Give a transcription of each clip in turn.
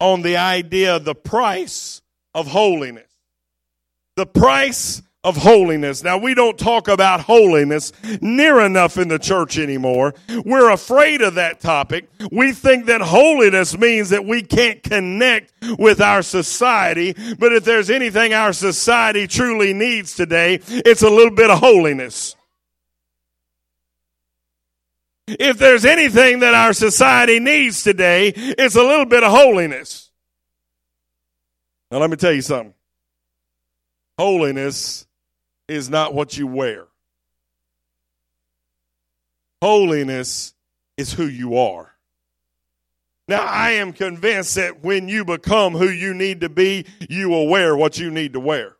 on the idea of the price of holiness. The price of holiness. Now, we don't talk about holiness near enough in the church anymore. We're afraid of that topic. We think that holiness means that we can't connect with our society. But if there's anything our society truly needs today, it's a little bit of holiness. If there's anything that our society needs today, it's a little bit of holiness. Now, let me tell you something. Holiness is not what you wear. Holiness is who you are. Now, I am convinced that when you become who you need to be, you will wear what you need to wear.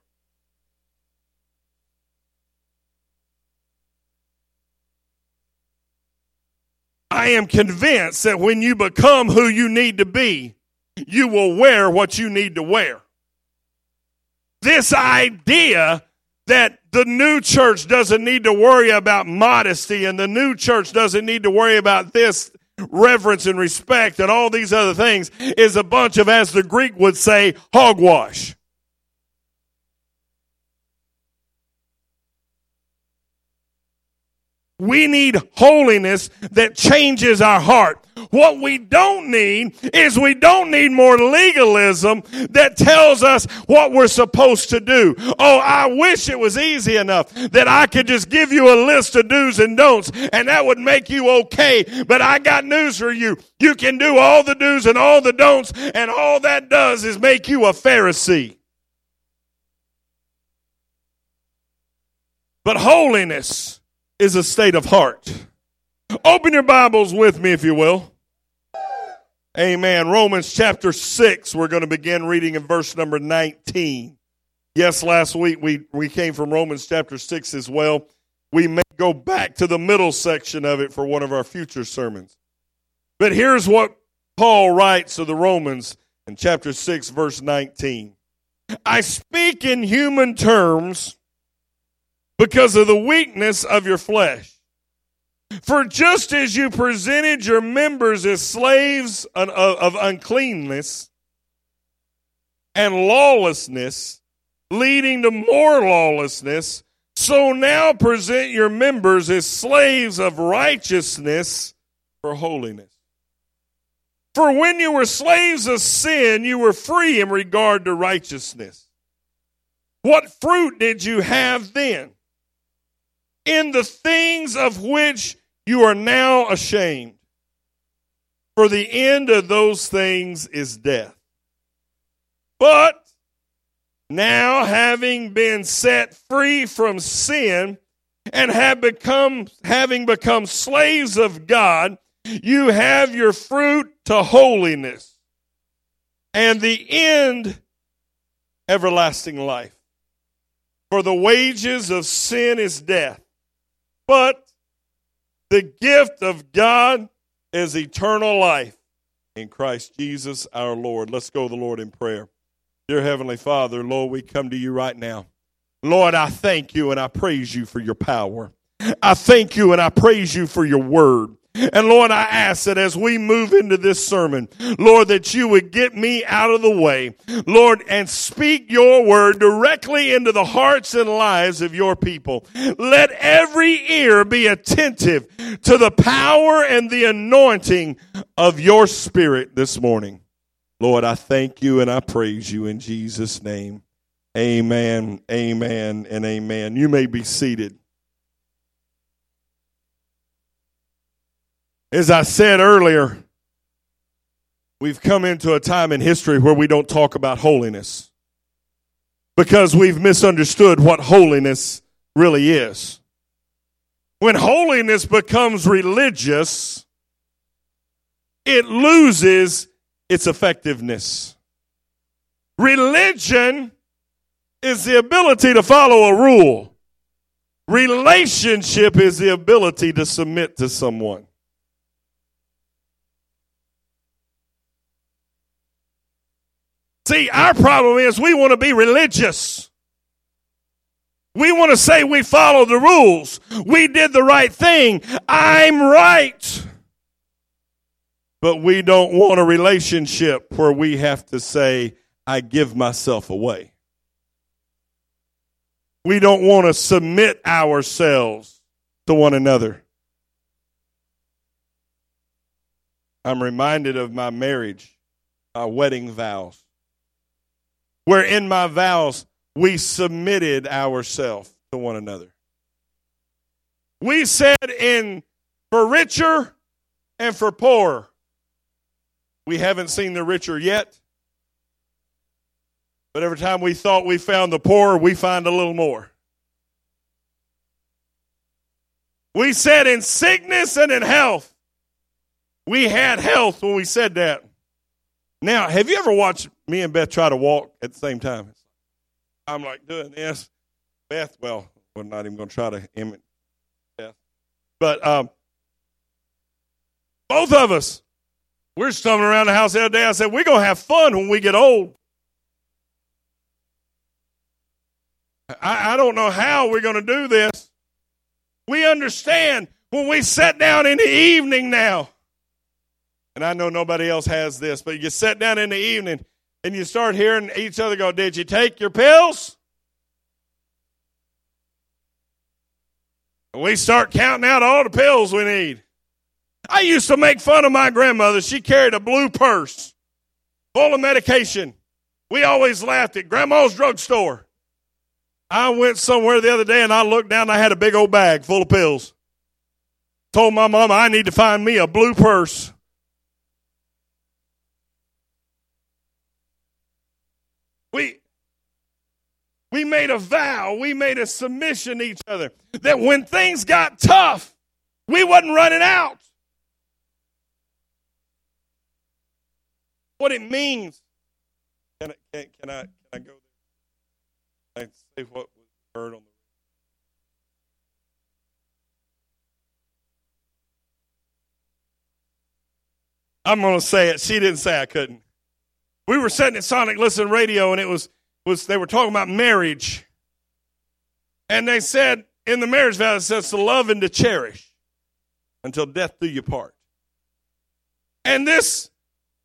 I am convinced that when you become who you need to be, you will wear what you need to wear. This idea that the new church doesn't need to worry about modesty and the new church doesn't need to worry about this reverence and respect and all these other things is a bunch of, as the Greek would say, hogwash. We need holiness that changes our heart. What we don't need is we don't need more legalism that tells us what we're supposed to do. Oh, I wish it was easy enough that I could just give you a list of do's and don'ts and that would make you okay. But I got news for you. You can do all the do's and all the don'ts and all that does is make you a Pharisee. But holiness is a state of heart. Open your Bibles with me, if you will. Amen. Romans chapter 6, we're going to begin reading in verse number 19. Yes, last week we, we came from Romans chapter 6 as well. We may go back to the middle section of it for one of our future sermons. But here's what Paul writes to the Romans in chapter 6, verse 19. I speak in human terms because of the weakness of your flesh. For just as you presented your members as slaves of uncleanness and lawlessness, leading to more lawlessness, so now present your members as slaves of righteousness for holiness. For when you were slaves of sin, you were free in regard to righteousness. What fruit did you have then? In the things of which you are now ashamed. For the end of those things is death. But now, having been set free from sin and have become, having become slaves of God, you have your fruit to holiness and the end everlasting life. For the wages of sin is death but the gift of God is eternal life in Christ Jesus our Lord. Let's go the Lord in prayer. Dear Heavenly Father, Lord, we come to you right now. Lord, I thank you and I praise you for your power. I thank you and I praise you for your word. And Lord, I ask that as we move into this sermon, Lord, that you would get me out of the way, Lord, and speak your word directly into the hearts and lives of your people. Let every ear be attentive to the power and the anointing of your spirit this morning. Lord, I thank you and I praise you in Jesus' name. Amen, amen, and amen. You may be seated. As I said earlier, we've come into a time in history where we don't talk about holiness because we've misunderstood what holiness really is. When holiness becomes religious, it loses its effectiveness. Religion is the ability to follow a rule. Relationship is the ability to submit to someone. See, our problem is we want to be religious. We want to say we follow the rules. We did the right thing. I'm right. but we don't want a relationship where we have to say, I give myself away. We don't want to submit ourselves to one another. I'm reminded of my marriage, my wedding vows, where in my vows we submitted ourselves to one another. We said in for richer and for poorer. We haven't seen the richer yet. But every time we thought we found the poor, we find a little more. We said in sickness and in health. We had health when we said that. Now, have you ever watched me and Beth try to walk at the same time? I'm like doing this. Beth, well, we're not even going to try to imitate Beth. But um, both of us, we're stumbling around the house the other day. I said, we're going to have fun when we get old. I, I don't know how we're going to do this. We understand when we sit down in the evening now, and I know nobody else has this, but you sit down in the evening and you start hearing each other go, Did you take your pills? And we start counting out all the pills we need. I used to make fun of my grandmother. She carried a blue purse full of medication. We always laughed at Grandma's drugstore. I went somewhere the other day and I looked down and I had a big old bag full of pills. Told my mama I need to find me a blue purse. We we made a vow, we made a submission to each other that when things got tough, we wasn't running out. What it means. Can I, can, can I, can I go there? I say what was heard on the I'm going to say it. She didn't say I couldn't. We were sitting at Sonic Listen Radio, and it was was they were talking about marriage, and they said in the marriage vow it says to love and to cherish until death do you part. And this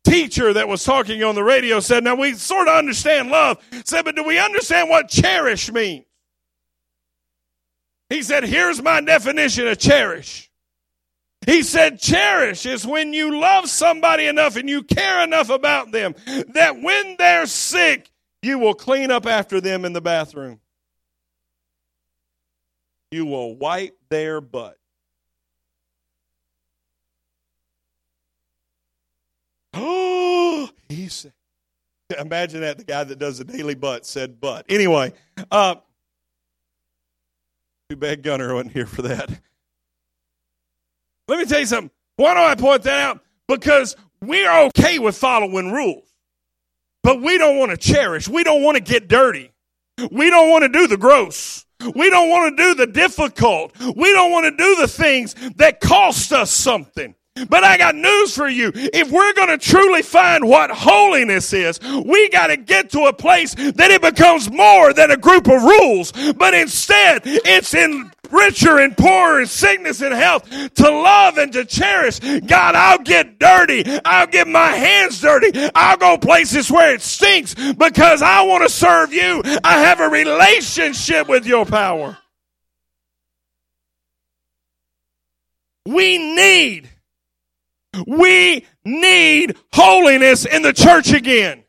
teacher that was talking on the radio said, Now we sort of understand love. Said, but do we understand what cherish means? He said, Here's my definition of cherish. He said, Cherish is when you love somebody enough and you care enough about them that when they're sick, you will clean up after them in the bathroom. You will wipe their butt. Oh, he said, imagine that the guy that does the daily butt said butt. Anyway, uh, too bad Gunner wasn't here for that. Let me tell you something. Why do I point that out? Because we're okay with following rules, but we don't want to cherish. We don't want to get dirty. We don't want to do the gross. We don't want to do the difficult. We don't want to do the things that cost us something. But I got news for you. If we're going to truly find what holiness is, we got to get to a place that it becomes more than a group of rules, but instead it's in richer and poorer, in sickness and health, to love and to cherish. God, I'll get dirty. I'll get my hands dirty. I'll go places where it stinks because I want to serve you. I have a relationship with your power. We need we need holiness in the church again.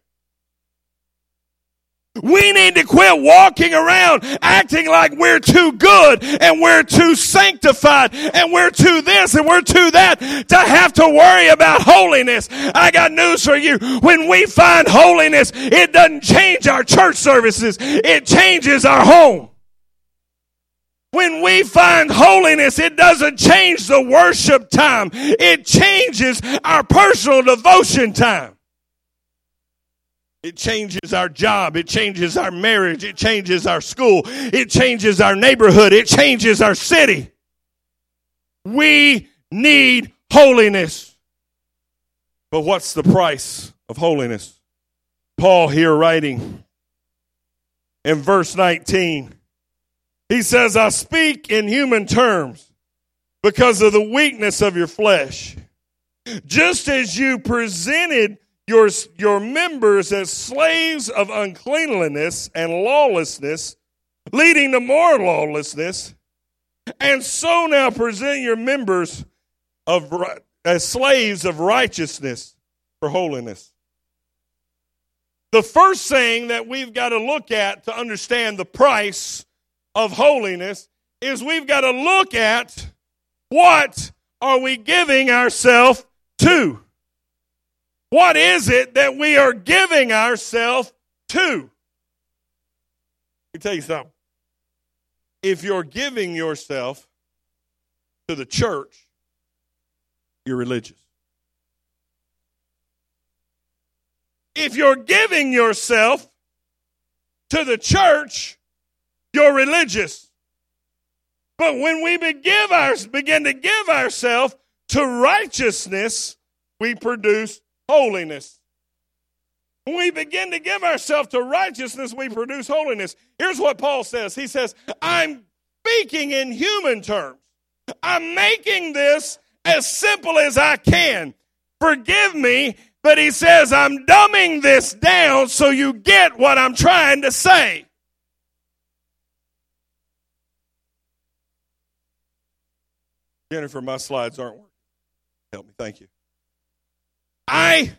We need to quit walking around acting like we're too good and we're too sanctified and we're too this and we're too that to have to worry about holiness. I got news for you. When we find holiness, it doesn't change our church services. It changes our home. When we find holiness, it doesn't change the worship time. It changes our personal devotion time. It changes our job. It changes our marriage. It changes our school. It changes our neighborhood. It changes our city. We need holiness. But what's the price of holiness? Paul here writing in verse 19 he says, I speak in human terms because of the weakness of your flesh. Just as you presented your, your members as slaves of uncleanliness and lawlessness, leading to more lawlessness, and so now present your members of, as slaves of righteousness for holiness. The first thing that we've got to look at to understand the price of holiness is we've got to look at what are we giving ourselves to? What is it that we are giving ourselves to? Let me tell you something. If you're giving yourself to the church, you're religious. If you're giving yourself to the church, you're religious. But when we begin, our, begin to give ourselves to righteousness, we produce holiness. When we begin to give ourselves to righteousness, we produce holiness. Here's what Paul says He says, I'm speaking in human terms. I'm making this as simple as I can. Forgive me, but he says, I'm dumbing this down so you get what I'm trying to say. Jennifer, my slides aren't working. Help me, thank you. I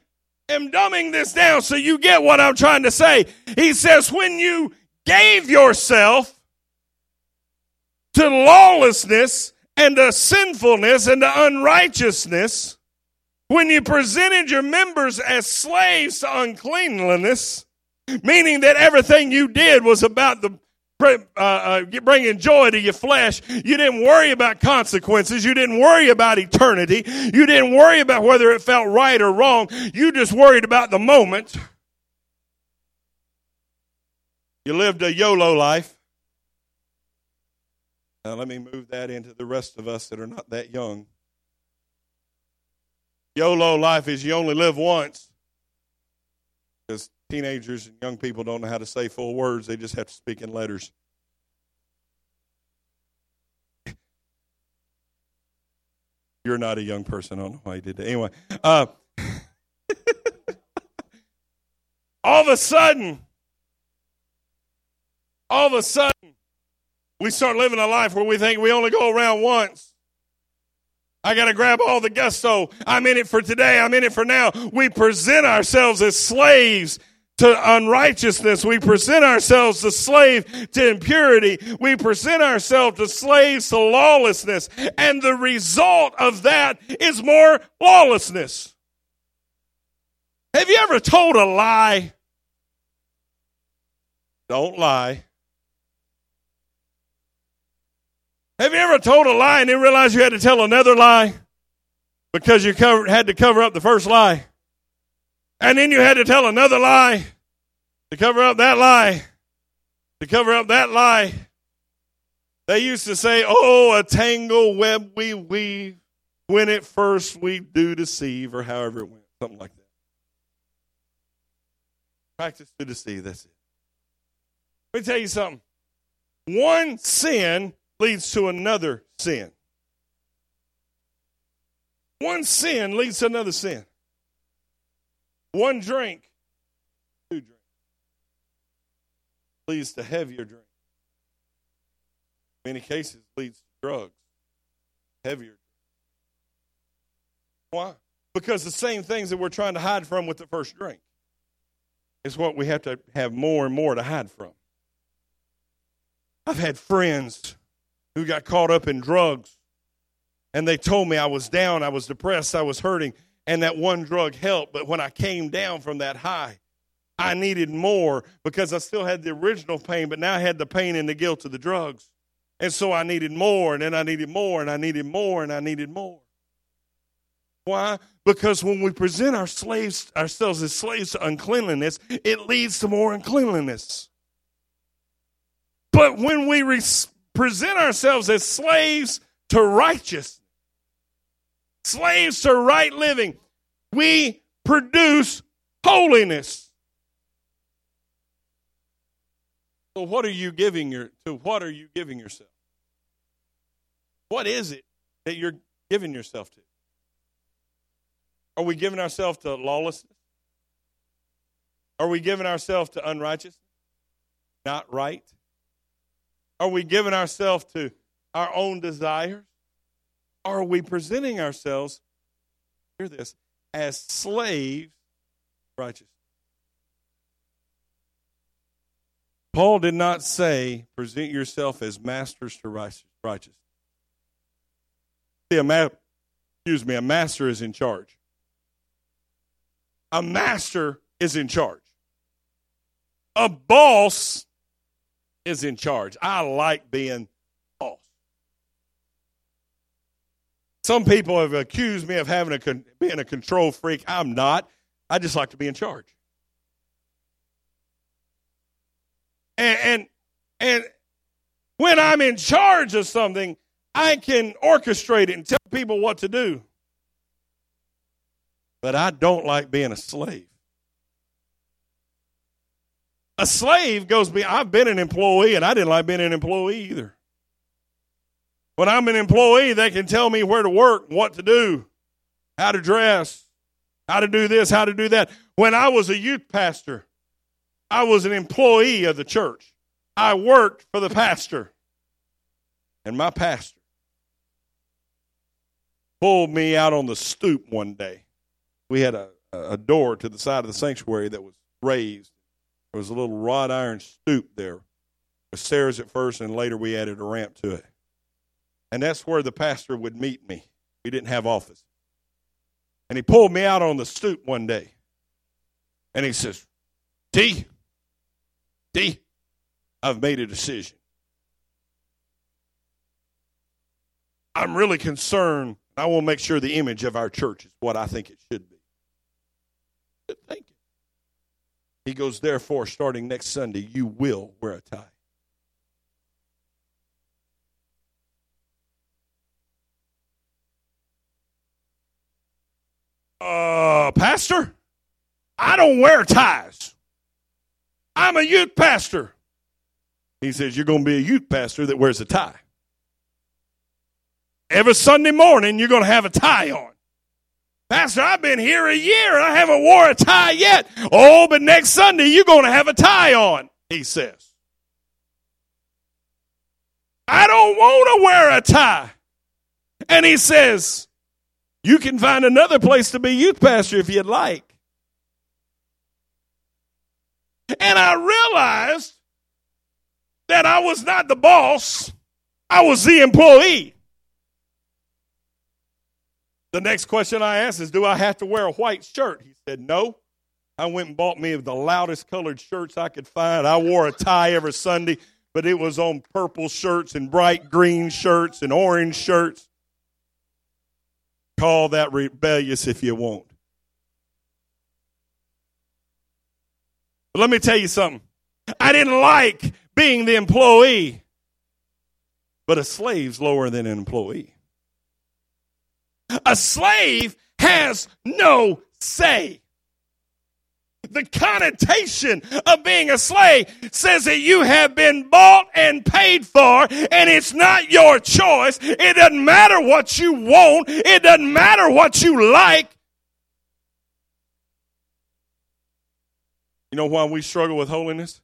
am dumbing this down so you get what I'm trying to say. He says, when you gave yourself to lawlessness and to sinfulness and to unrighteousness, when you presented your members as slaves to uncleanliness, meaning that everything you did was about the uh, uh, bringing joy to your flesh. You didn't worry about consequences. You didn't worry about eternity. You didn't worry about whether it felt right or wrong. You just worried about the moment. You lived a YOLO life. Now, let me move that into the rest of us that are not that young. YOLO life is you only live once. Because teenagers and young people don't know how to say full words, they just have to speak in letters. You're not a young person. I don't know why you did that. Anyway, uh, all of a sudden, all of a sudden, we start living a life where we think we only go around once. I got to grab all the gusto. I'm in it for today. I'm in it for now. We present ourselves as slaves to unrighteousness. We present ourselves as slave to impurity. We present ourselves as slaves to lawlessness. And the result of that is more lawlessness. Have you ever told a lie? Don't lie. Have you ever told a lie and then realized you had to tell another lie because you covered, had to cover up the first lie? And then you had to tell another lie to cover up that lie, to cover up that lie. They used to say, Oh, a tangle web we weave when at first we do deceive, or however it went, something like that. Practice to deceive, that's it. Let me tell you something. One sin leads to another sin. One sin leads to another sin. One drink, two drinks, leads to heavier drink. In many cases, leads to drugs, heavier. Why? Because the same things that we're trying to hide from with the first drink is what we have to have more and more to hide from. I've had friends who got caught up in drugs. And they told me I was down, I was depressed, I was hurting, and that one drug helped. But when I came down from that high, I needed more because I still had the original pain, but now I had the pain and the guilt of the drugs. And so I needed more, and then I needed more, and I needed more, and I needed more. Why? Because when we present our slaves, ourselves as slaves to uncleanliness, it leads to more uncleanliness. But when we present ourselves as slaves to righteousness, slaves to right living. We produce holiness. So what are you giving your to what are you giving yourself? What is it that you're giving yourself to? Are we giving ourselves to lawlessness? Are we giving ourselves to unrighteousness? Not right? Are we giving ourselves to our own desires? Are we presenting ourselves, hear this, as slaves righteousness? Paul did not say, present yourself as masters to righteousness. See, a ma- excuse me, a master is in charge. A master is in charge. A boss is in charge. I like being boss. Some people have accused me of having a being a control freak. I'm not. I just like to be in charge. And, and and when I'm in charge of something, I can orchestrate it and tell people what to do. But I don't like being a slave. A slave goes be I've been an employee and I didn't like being an employee either. When I'm an employee, they can tell me where to work, what to do, how to dress, how to do this, how to do that. When I was a youth pastor, I was an employee of the church. I worked for the pastor. And my pastor pulled me out on the stoop one day. We had a, a door to the side of the sanctuary that was raised. There was a little wrought iron stoop there with stairs at first, and later we added a ramp to it. And that's where the pastor would meet me. We didn't have office. And he pulled me out on the stoop one day. And he says, D, D, I've made a decision. I'm really concerned. I will make sure the image of our church is what I think it should be. Thank you. He goes, therefore, starting next Sunday, you will wear a tie. Uh, pastor, I don't wear ties. I'm a youth pastor. He says, You're going to be a youth pastor that wears a tie. Every Sunday morning, you're going to have a tie on. Pastor, I've been here a year and I haven't wore a tie yet. Oh, but next Sunday, you're going to have a tie on, he says. I don't want to wear a tie. And he says, You can find another place to be youth pastor if you'd like. And I realized that I was not the boss, I was the employee. The next question I asked is Do I have to wear a white shirt? He said, No. I went and bought me the loudest colored shirts I could find. I wore a tie every Sunday, but it was on purple shirts and bright green shirts and orange shirts. Call that rebellious if you want. But let me tell you something. I didn't like being the employee, but a slave's lower than an employee. A slave has no say. The connotation of being a slave says that you have been bought and paid for, and it's not your choice. It doesn't matter what you want, it doesn't matter what you like. You know why we struggle with holiness?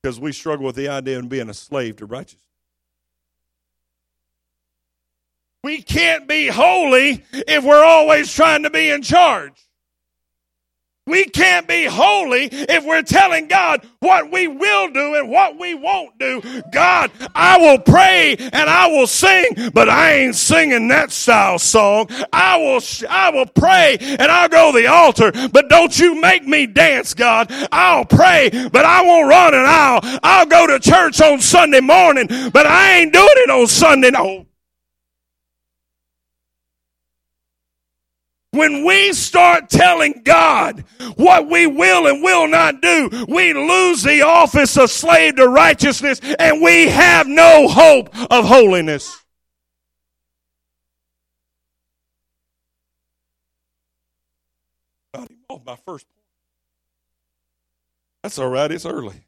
Because we struggle with the idea of being a slave to righteousness. We can't be holy if we're always trying to be in charge. We can't be holy if we're telling God what we will do and what we won't do. God, I will pray and I will sing, but I ain't singing that style song. I will, I will pray and I'll go to the altar, but don't you make me dance, God. I'll pray, but I won't run an aisle. I'll go to church on Sunday morning, but I ain't doing it on Sunday. No. When we start telling God what we will and will not do, we lose the office of slave to righteousness and we have no hope of holiness. Got him oh, my first point. That's all right, it's early.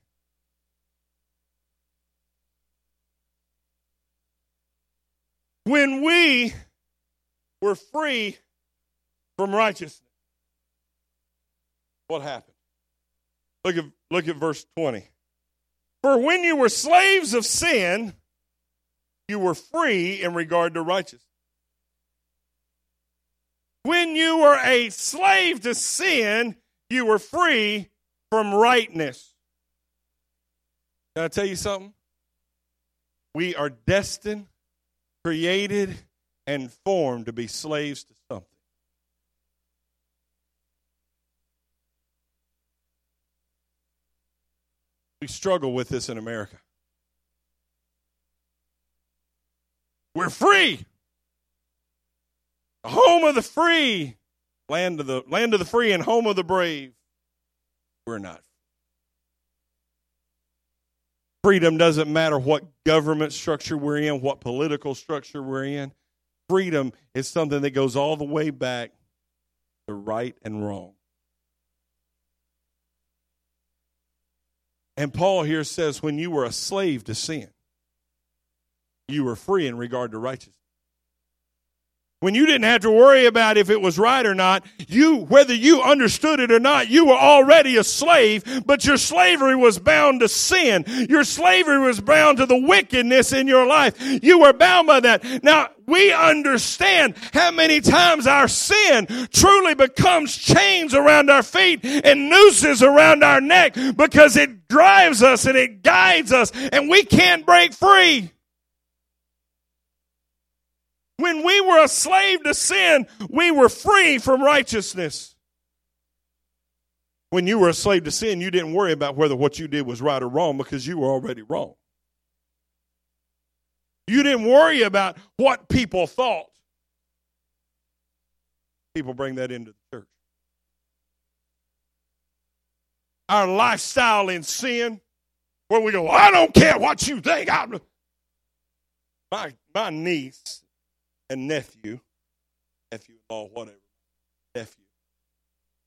When we were free from righteousness. what happened. Look at, look at verse 20. For when you were slaves of sin, you were free in regard to righteousness. When you were a slave to sin, you were free from rightness. Can I tell you something? We are destined, created, and formed to be slaves to something. We struggle with this in America. We're free. The home of the free. Land of the land of the free and home of the brave. We're not. Freedom doesn't matter what government structure we're in, what political structure we're in. Freedom is something that goes all the way back to right and wrong. And Paul here says, when you were a slave to sin, you were free in regard to righteousness. When you didn't have to worry about if it was right or not, you, whether you understood it or not, you were already a slave, but your slavery was bound to sin. Your slavery was bound to the wickedness in your life. You were bound by that. Now, we understand how many times our sin truly becomes chains around our feet and nooses around our neck because it drives us and it guides us and we can't break free. When we were a slave to sin, we were free from righteousness. When you were a slave to sin, you didn't worry about whether what you did was right or wrong because you were already wrong. You didn't worry about what people thought. People bring that into the church. Our lifestyle in sin, where we go, I don't care what you think. I'm... my, my niece and nephew, nephew in law, whatever, nephew.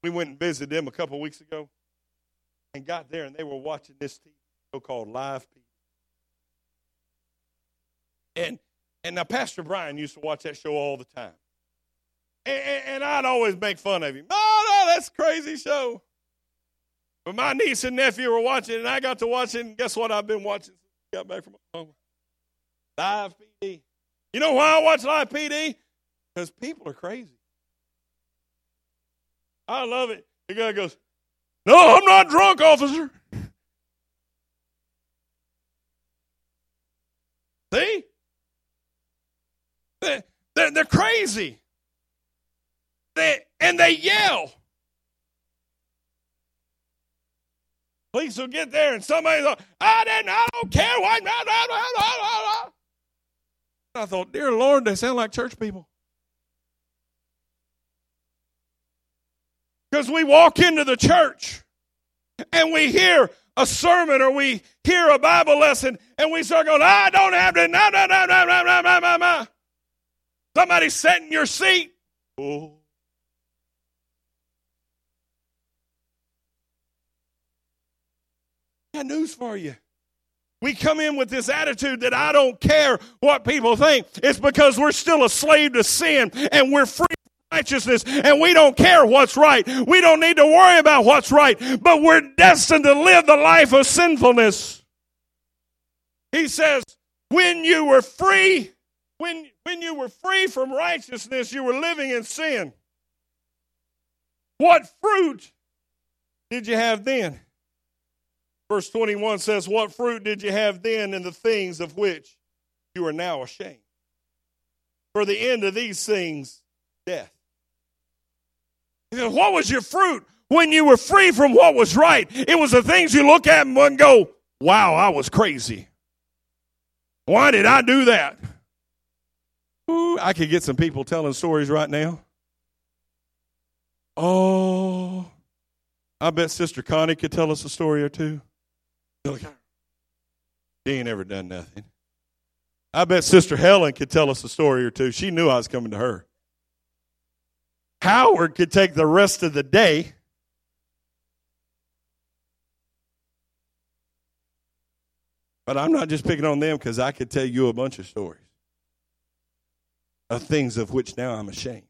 We went and visited them a couple weeks ago and got there, and they were watching this TV show called Live PD. And and now Pastor Brian used to watch that show all the time. And, and, and I'd always make fun of him. Oh, no, that's crazy show. But my niece and nephew were watching, and I got to watch it. And guess what? I've been watching since I got back from Oklahoma. Live PD. You know why I watch live PD? Because people are crazy. I love it. The guy goes, No, I'm not drunk, officer. See? They're, they're, crazy. They, and they yell. Police will get there and somebody's like, I didn't, I don't care blah, I thought, dear Lord, they sound like church people. Because we walk into the church and we hear a sermon or we hear a Bible lesson and we start going, I don't have to, no, no, no, no, no, no, no, no, no. Somebody sat in your seat. Oh. Got news for you. We come in with this attitude that I don't care what people think. It's because we're still a slave to sin and we're free from righteousness and we don't care what's right. We don't need to worry about what's right, but we're destined to live the life of sinfulness. He says, when you were free, when, when you were free from righteousness, you were living in sin. What fruit did you have then? Verse 21 says, What fruit did you have then in the things of which you are now ashamed? For the end of these things, death. Says, What was your fruit when you were free from what was right? It was the things you look at and go, Wow, I was crazy. Why did I do that? Ooh, I could get some people telling stories right now. Oh, I bet Sister Connie could tell us a story or two. She ain't ever done nothing. I bet Sister Helen could tell us a story or two. She knew I was coming to her. Howard could take the rest of the day. But I'm not just picking on them because I could tell you a bunch of stories of things of which now I'm ashamed.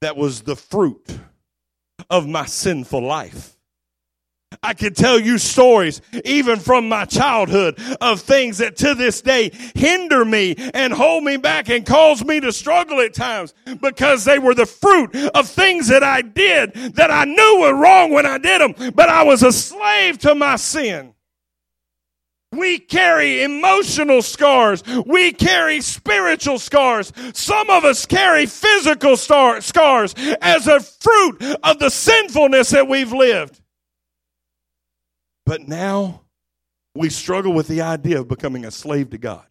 That was the fruit of my sinful life. I can tell you stories, even from my childhood, of things that to this day hinder me and hold me back and cause me to struggle at times because they were the fruit of things that I did that I knew were wrong when I did them, but I was a slave to my sin. We carry emotional scars. We carry spiritual scars. Some of us carry physical star- scars as a fruit of the sinfulness that we've lived. But now we struggle with the idea of becoming a slave to God.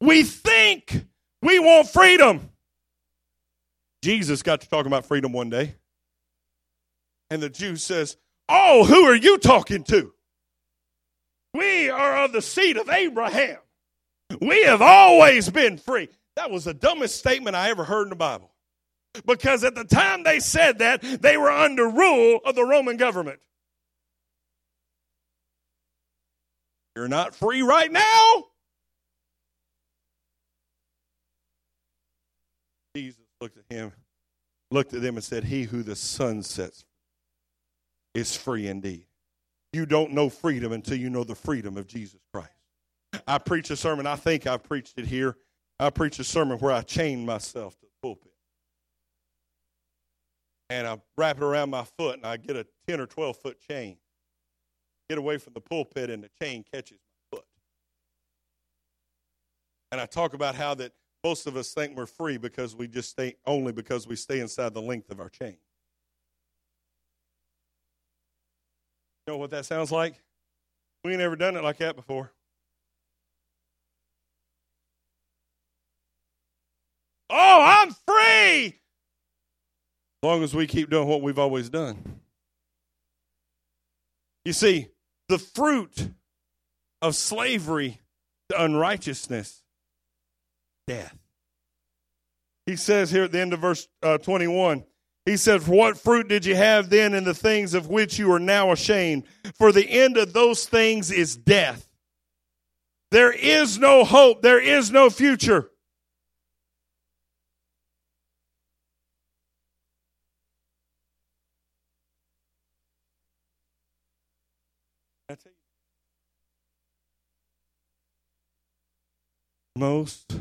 We think we want freedom. Jesus got to talking about freedom one day. And the Jew says, Oh, who are you talking to? We are of the seed of Abraham. We have always been free. That was the dumbest statement I ever heard in the Bible. Because at the time they said that, they were under rule of the Roman government. You're not free right now. Jesus looked at him, looked at them, and said, He who the Son sets is free indeed. You don't know freedom until you know the freedom of Jesus Christ. I preach a sermon, I think I've preached it here. I preach a sermon where I chained myself to the pulpit and I wrap it around my foot and I get a 10 or 12 foot chain. Get away from the pulpit and the chain catches my foot. And I talk about how that most of us think we're free because we just stay only because we stay inside the length of our chain. You know what that sounds like? We ain't ever done it like that before. Oh, I'm free long as we keep doing what we've always done. You see, the fruit of slavery to unrighteousness, death. He says here at the end of verse uh, 21, he says, What fruit did you have then in the things of which you are now ashamed? For the end of those things is death. There is no hope, there is no future. I tell you, most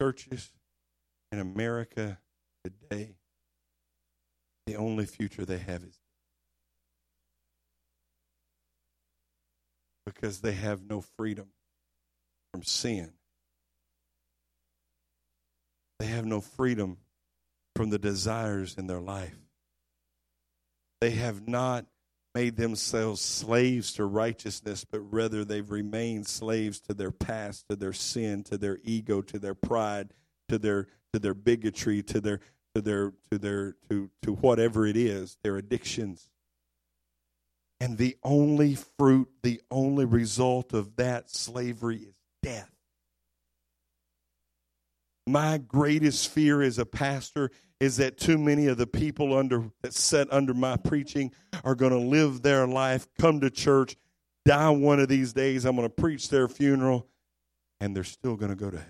churches in America today, the only future they have is because they have no freedom from sin. They have no freedom from the desires in their life. They have not made themselves slaves to righteousness, but rather they've remained slaves to their past, to their sin, to their ego, to their pride, to their to their bigotry, to their to their to their to to whatever it is, their addictions. And the only fruit, the only result of that slavery is death. My greatest fear as a pastor is that too many of the people under that set under my preaching are going to live their life, come to church, die one of these days. I'm going to preach their funeral, and they're still going to go to hell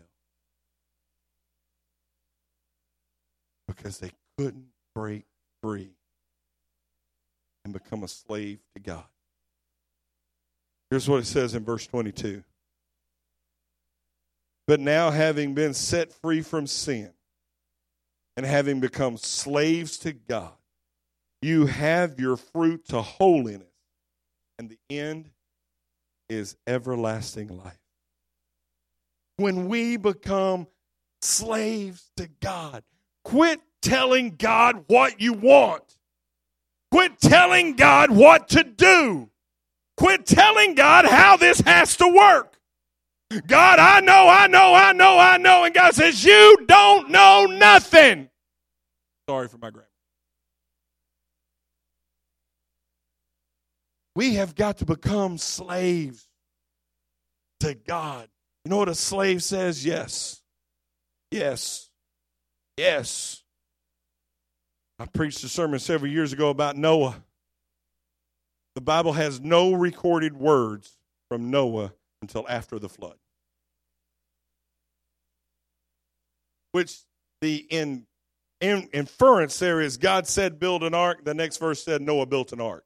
because they couldn't break free and become a slave to God. Here's what it says in verse 22. But now, having been set free from sin and having become slaves to God, you have your fruit to holiness, and the end is everlasting life. When we become slaves to God, quit telling God what you want. Quit telling God what to do. Quit telling God how this has to work. God, I know, I know, I know, I know. And God says, You don't know nothing. Sorry for my grammar. We have got to become slaves to God. You know what a slave says? Yes. Yes. Yes. I preached a sermon several years ago about Noah. The Bible has no recorded words from Noah until after the flood. Which the in, in, inference there is God said build an ark. The next verse said Noah built an ark.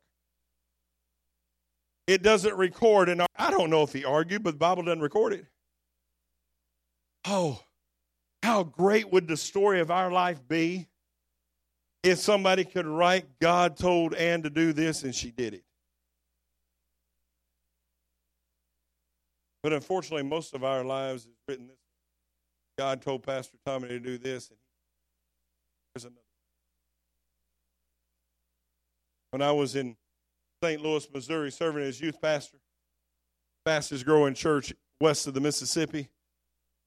It doesn't record, and I don't know if he argued, but the Bible doesn't record it. Oh, how great would the story of our life be if somebody could write, God told Anne to do this and she did it? But unfortunately, most of our lives is written this. God told Pastor Tommy to do this, and there's another. When I was in St. Louis, Missouri, serving as youth pastor, fastest growing church west of the Mississippi,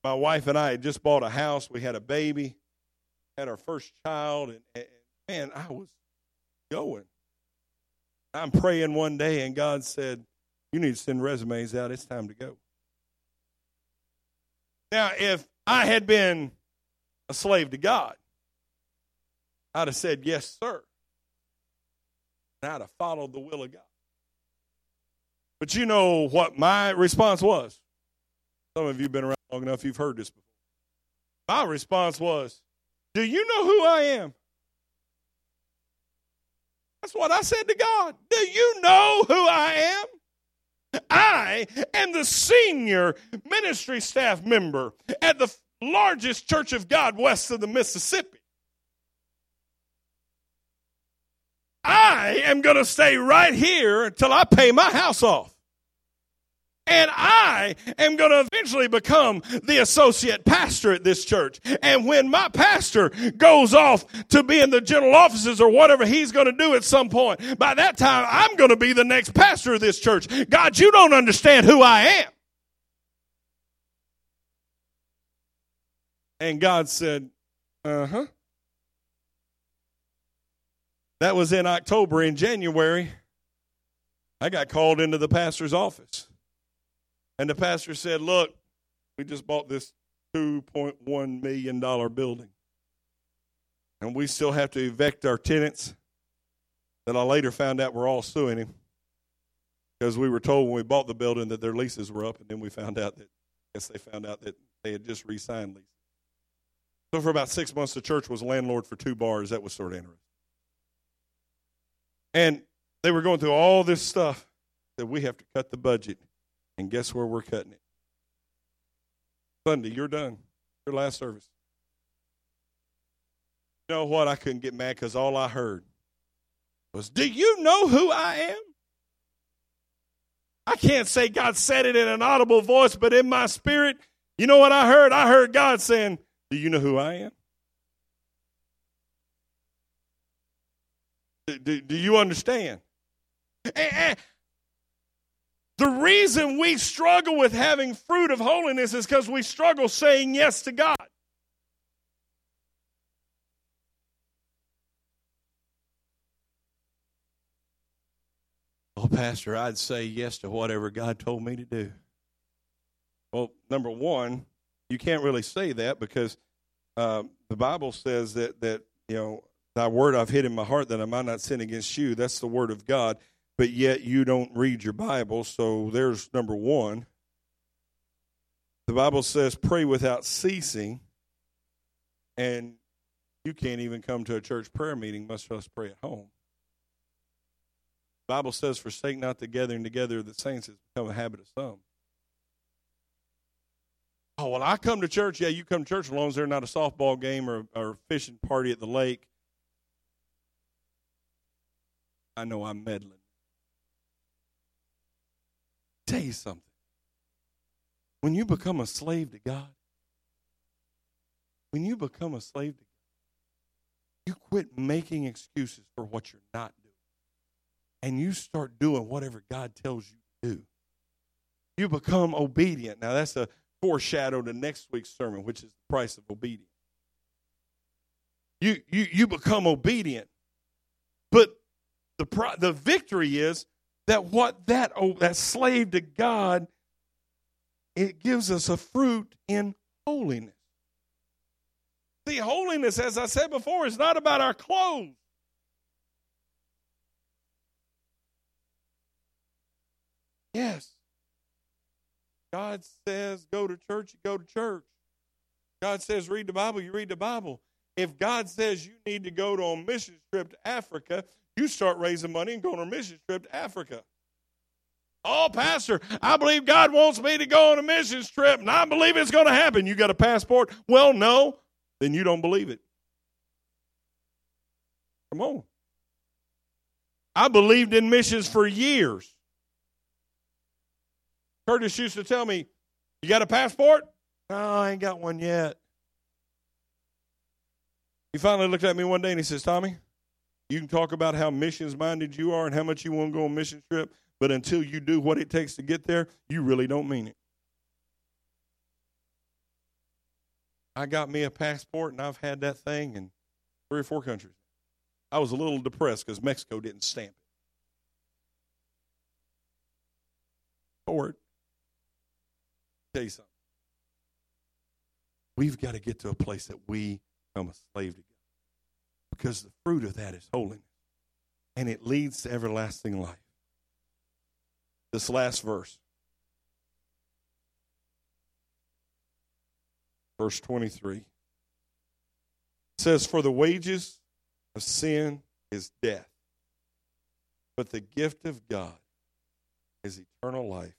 my wife and I had just bought a house. We had a baby, had our first child, and, and man, I was going. I'm praying one day, and God said, You need to send resumes out. It's time to go. Now, if I had been a slave to God, I'd have said, Yes, sir. And I'd have followed the will of God. But you know what my response was? Some of you have been around long enough, you've heard this before. My response was, Do you know who I am? That's what I said to God. Do you know who I am? I am the senior ministry staff member at the largest church of God west of the Mississippi. I am going to stay right here until I pay my house off. And I am going to eventually become the associate pastor at this church. And when my pastor goes off to be in the general offices or whatever he's going to do at some point, by that time I'm going to be the next pastor of this church. God, you don't understand who I am. And God said, uh huh. That was in October. In January, I got called into the pastor's office. And the pastor said, Look, we just bought this $2.1 million building. And we still have to evict our tenants. that I later found out we're all suing him because we were told when we bought the building that their leases were up, and then we found out that, I guess they found out that they had just re signed leases. So for about six months, the church was landlord for two bars. That was sort of interesting. And they were going through all this stuff that we have to cut the budget. And guess where we're cutting it? Sunday, you're done. Your last service. You know what? I couldn't get mad because all I heard was, Do you know who I am? I can't say God said it in an audible voice, but in my spirit, you know what I heard? I heard God saying, Do you know who I am? Do, do, do you understand? And, and, the reason we struggle with having fruit of holiness is because we struggle saying yes to God. Oh, Pastor, I'd say yes to whatever God told me to do. Well, number one, you can't really say that because uh, the Bible says that that you know, thy word I've hid in my heart that I might not sin against you. That's the word of God but yet you don't read your Bible. So there's number one. The Bible says pray without ceasing, and you can't even come to a church prayer meeting, much less pray at home. The Bible says, forsake not the gathering together of the saints has become a habit of some. Oh, well, I come to church. Yeah, you come to church as long as there's not a softball game or, or a fishing party at the lake. I know I'm meddling tell you something. When you become a slave to God, when you become a slave to God, you quit making excuses for what you're not doing. And you start doing whatever God tells you to do. You become obedient. Now, that's a foreshadow to next week's sermon, which is the price of obedience. You, you, you become obedient. But the, pro- the victory is that what that oh, that slave to God it gives us a fruit in holiness. See, holiness, as I said before, is not about our clothes. Yes. God says go to church, you go to church. God says read the Bible, you read the Bible. if God says you need to go to a mission trip to Africa, you start raising money and going on a mission trip to Africa. Oh, Pastor, I believe God wants me to go on a missions trip, and I believe it's going to happen. You got a passport? Well, no, then you don't believe it. Come on. I believed in missions for years. Curtis used to tell me, You got a passport? No, I ain't got one yet. He finally looked at me one day and he says, Tommy, you can talk about how missions minded you are and how much you want to go on a mission trip, but until you do what it takes to get there, you really don't mean it. I got me a passport and I've had that thing in three or four countries. I was a little depressed because Mexico didn't stamp it. Forward. Tell you something. We've got to get to a place that we become a slave to. Because the fruit of that is holiness. And it leads to everlasting life. This last verse. Verse 23 says, For the wages of sin is death, but the gift of God is eternal life.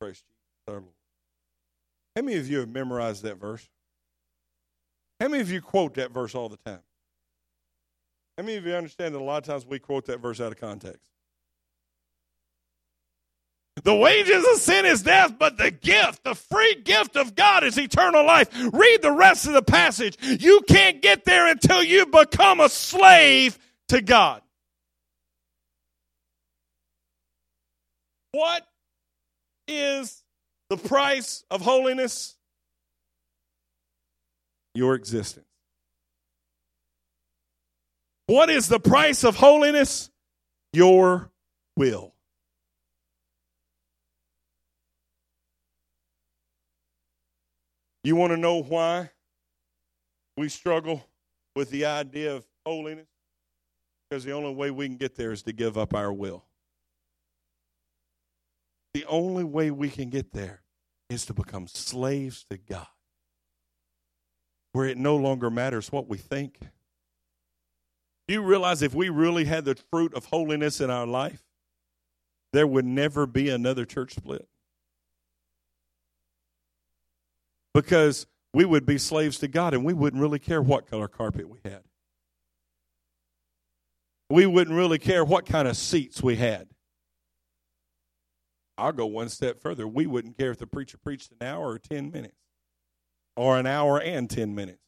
Christ Jesus our Lord. How many of you have memorized that verse? How many of you quote that verse all the time? How many of you understand that a lot of times we quote that verse out of context? The wages of sin is death, but the gift, the free gift of God is eternal life. Read the rest of the passage. You can't get there until you become a slave to God. What is the price of holiness? Your existence. What is the price of holiness? Your will. You want to know why we struggle with the idea of holiness? Because the only way we can get there is to give up our will. The only way we can get there is to become slaves to God, where it no longer matters what we think. Do you realize if we really had the fruit of holiness in our life, there would never be another church split? because we would be slaves to God and we wouldn't really care what color carpet we had. We wouldn't really care what kind of seats we had. I'll go one step further. We wouldn't care if the preacher preached an hour or 10 minutes or an hour and 10 minutes.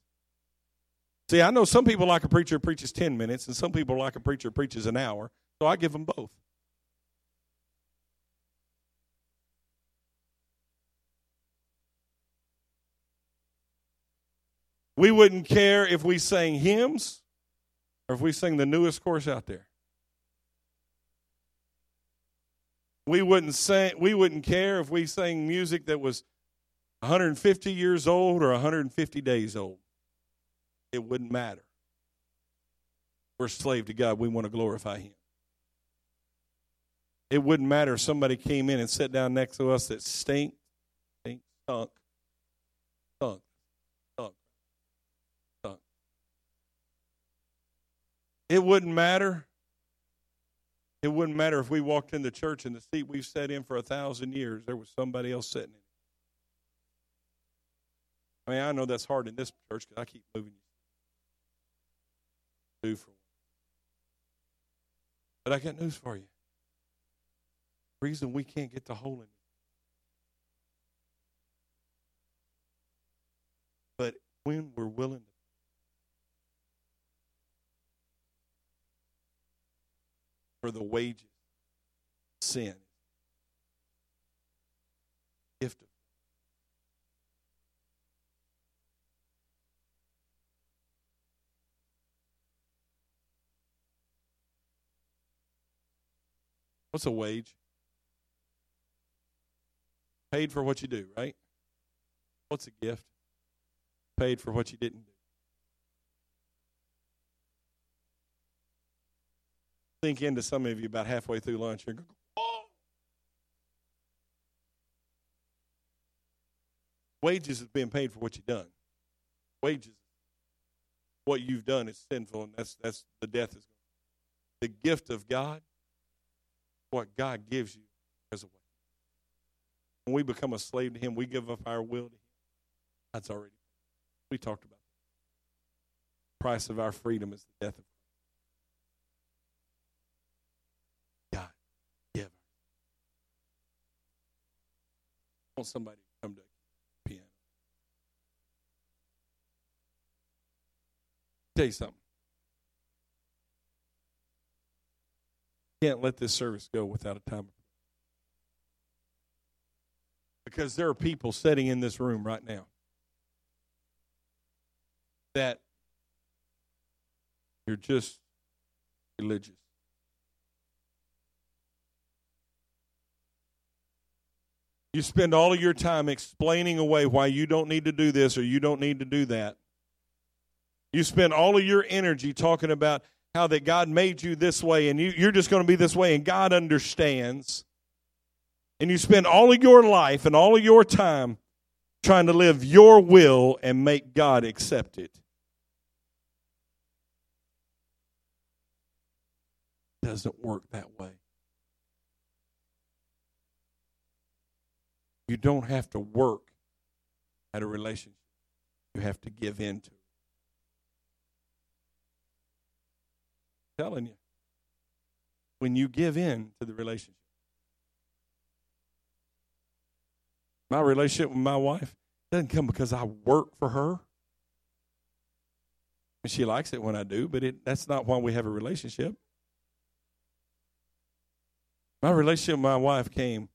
See, I know some people like a preacher preaches 10 minutes and some people like a preacher preaches an hour, so I give them both. We wouldn't care if we sang hymns or if we sang the newest course out there. We wouldn't say we wouldn't care if we sang music that was 150 years old or 150 days old. It wouldn't matter. We're slave to God. We want to glorify Him. It wouldn't matter if somebody came in and sat down next to us that stink, stink, stunk, stunk. It wouldn't matter. It wouldn't matter if we walked in the church and the seat we've sat in for a thousand years, there was somebody else sitting in. I mean, I know that's hard in this church because I keep moving you. Two for one. But I got news for you. The reason we can't get to holiness. But when we're willing to for the wages sin. Gift of What's a wage? Paid for what you do, right? What's a gift? Paid for what you didn't do. Think into some of you about halfway through lunch. You're going, oh. Wages is being paid for what you've done. Wages. what you've done is sinful, and that's that's the death is. The gift of God, what God gives you as a way. When we become a slave to Him, we give up our will to Him. That's already. We talked about. The price of our freedom is the death of God. Give. I want somebody to come to piano. Tell you something. Can't let this service go without a time of because there are people sitting in this room right now that you're just religious. You spend all of your time explaining away why you don't need to do this or you don't need to do that. You spend all of your energy talking about how that God made you this way and you, you're just going to be this way and God understands. And you spend all of your life and all of your time trying to live your will and make God accept it. doesn't work that way. You don't have to work at a relationship. You have to give in to. Telling you. When you give in to the relationship. My relationship with my wife doesn't come because I work for her. And she likes it when I do, but it, that's not why we have a relationship. My relationship with my wife came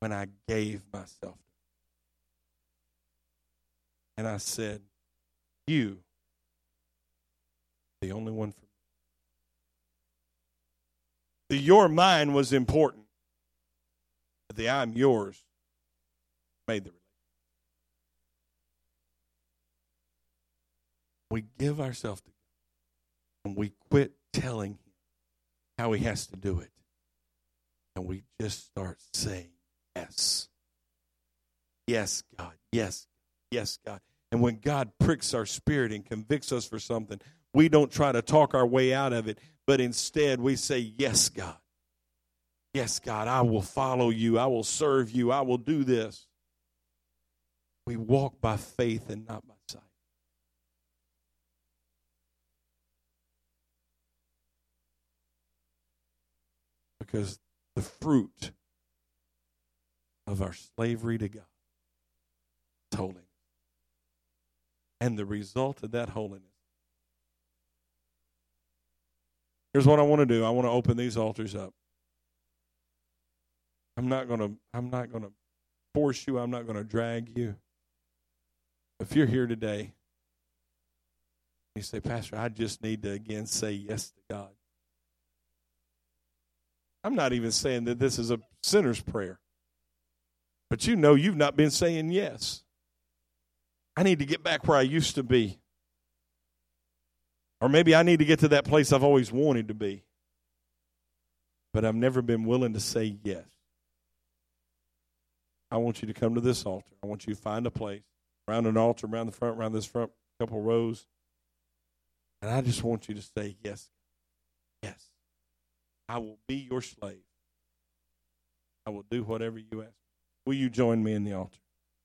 when I gave myself. And I said, You, the only one for me. The your mine was important. But the I'm yours made the relationship. We give ourselves to God and we quit telling Him how He has to do it and we just start saying yes. Yes, God. Yes. Yes, God. And when God pricks our spirit and convicts us for something, we don't try to talk our way out of it, but instead we say, Yes, God. Yes, God, I will follow you. I will serve you. I will do this. We walk by faith and not by sight. Because the fruit of our slavery to God. is holiness. And the result of that holiness. Here's what I want to do. I want to open these altars up. I'm not going to I'm not going to force you. I'm not going to drag you. If you're here today, you say, Pastor, I just need to again say yes to God. I'm not even saying that this is a sinner's prayer. But you know you've not been saying yes. I need to get back where I used to be. Or maybe I need to get to that place I've always wanted to be. But I've never been willing to say yes. I want you to come to this altar. I want you to find a place around an altar, around the front, around this front couple rows. And I just want you to say yes. Yes. I will be your slave. I will do whatever you ask. Will you join me in the altar?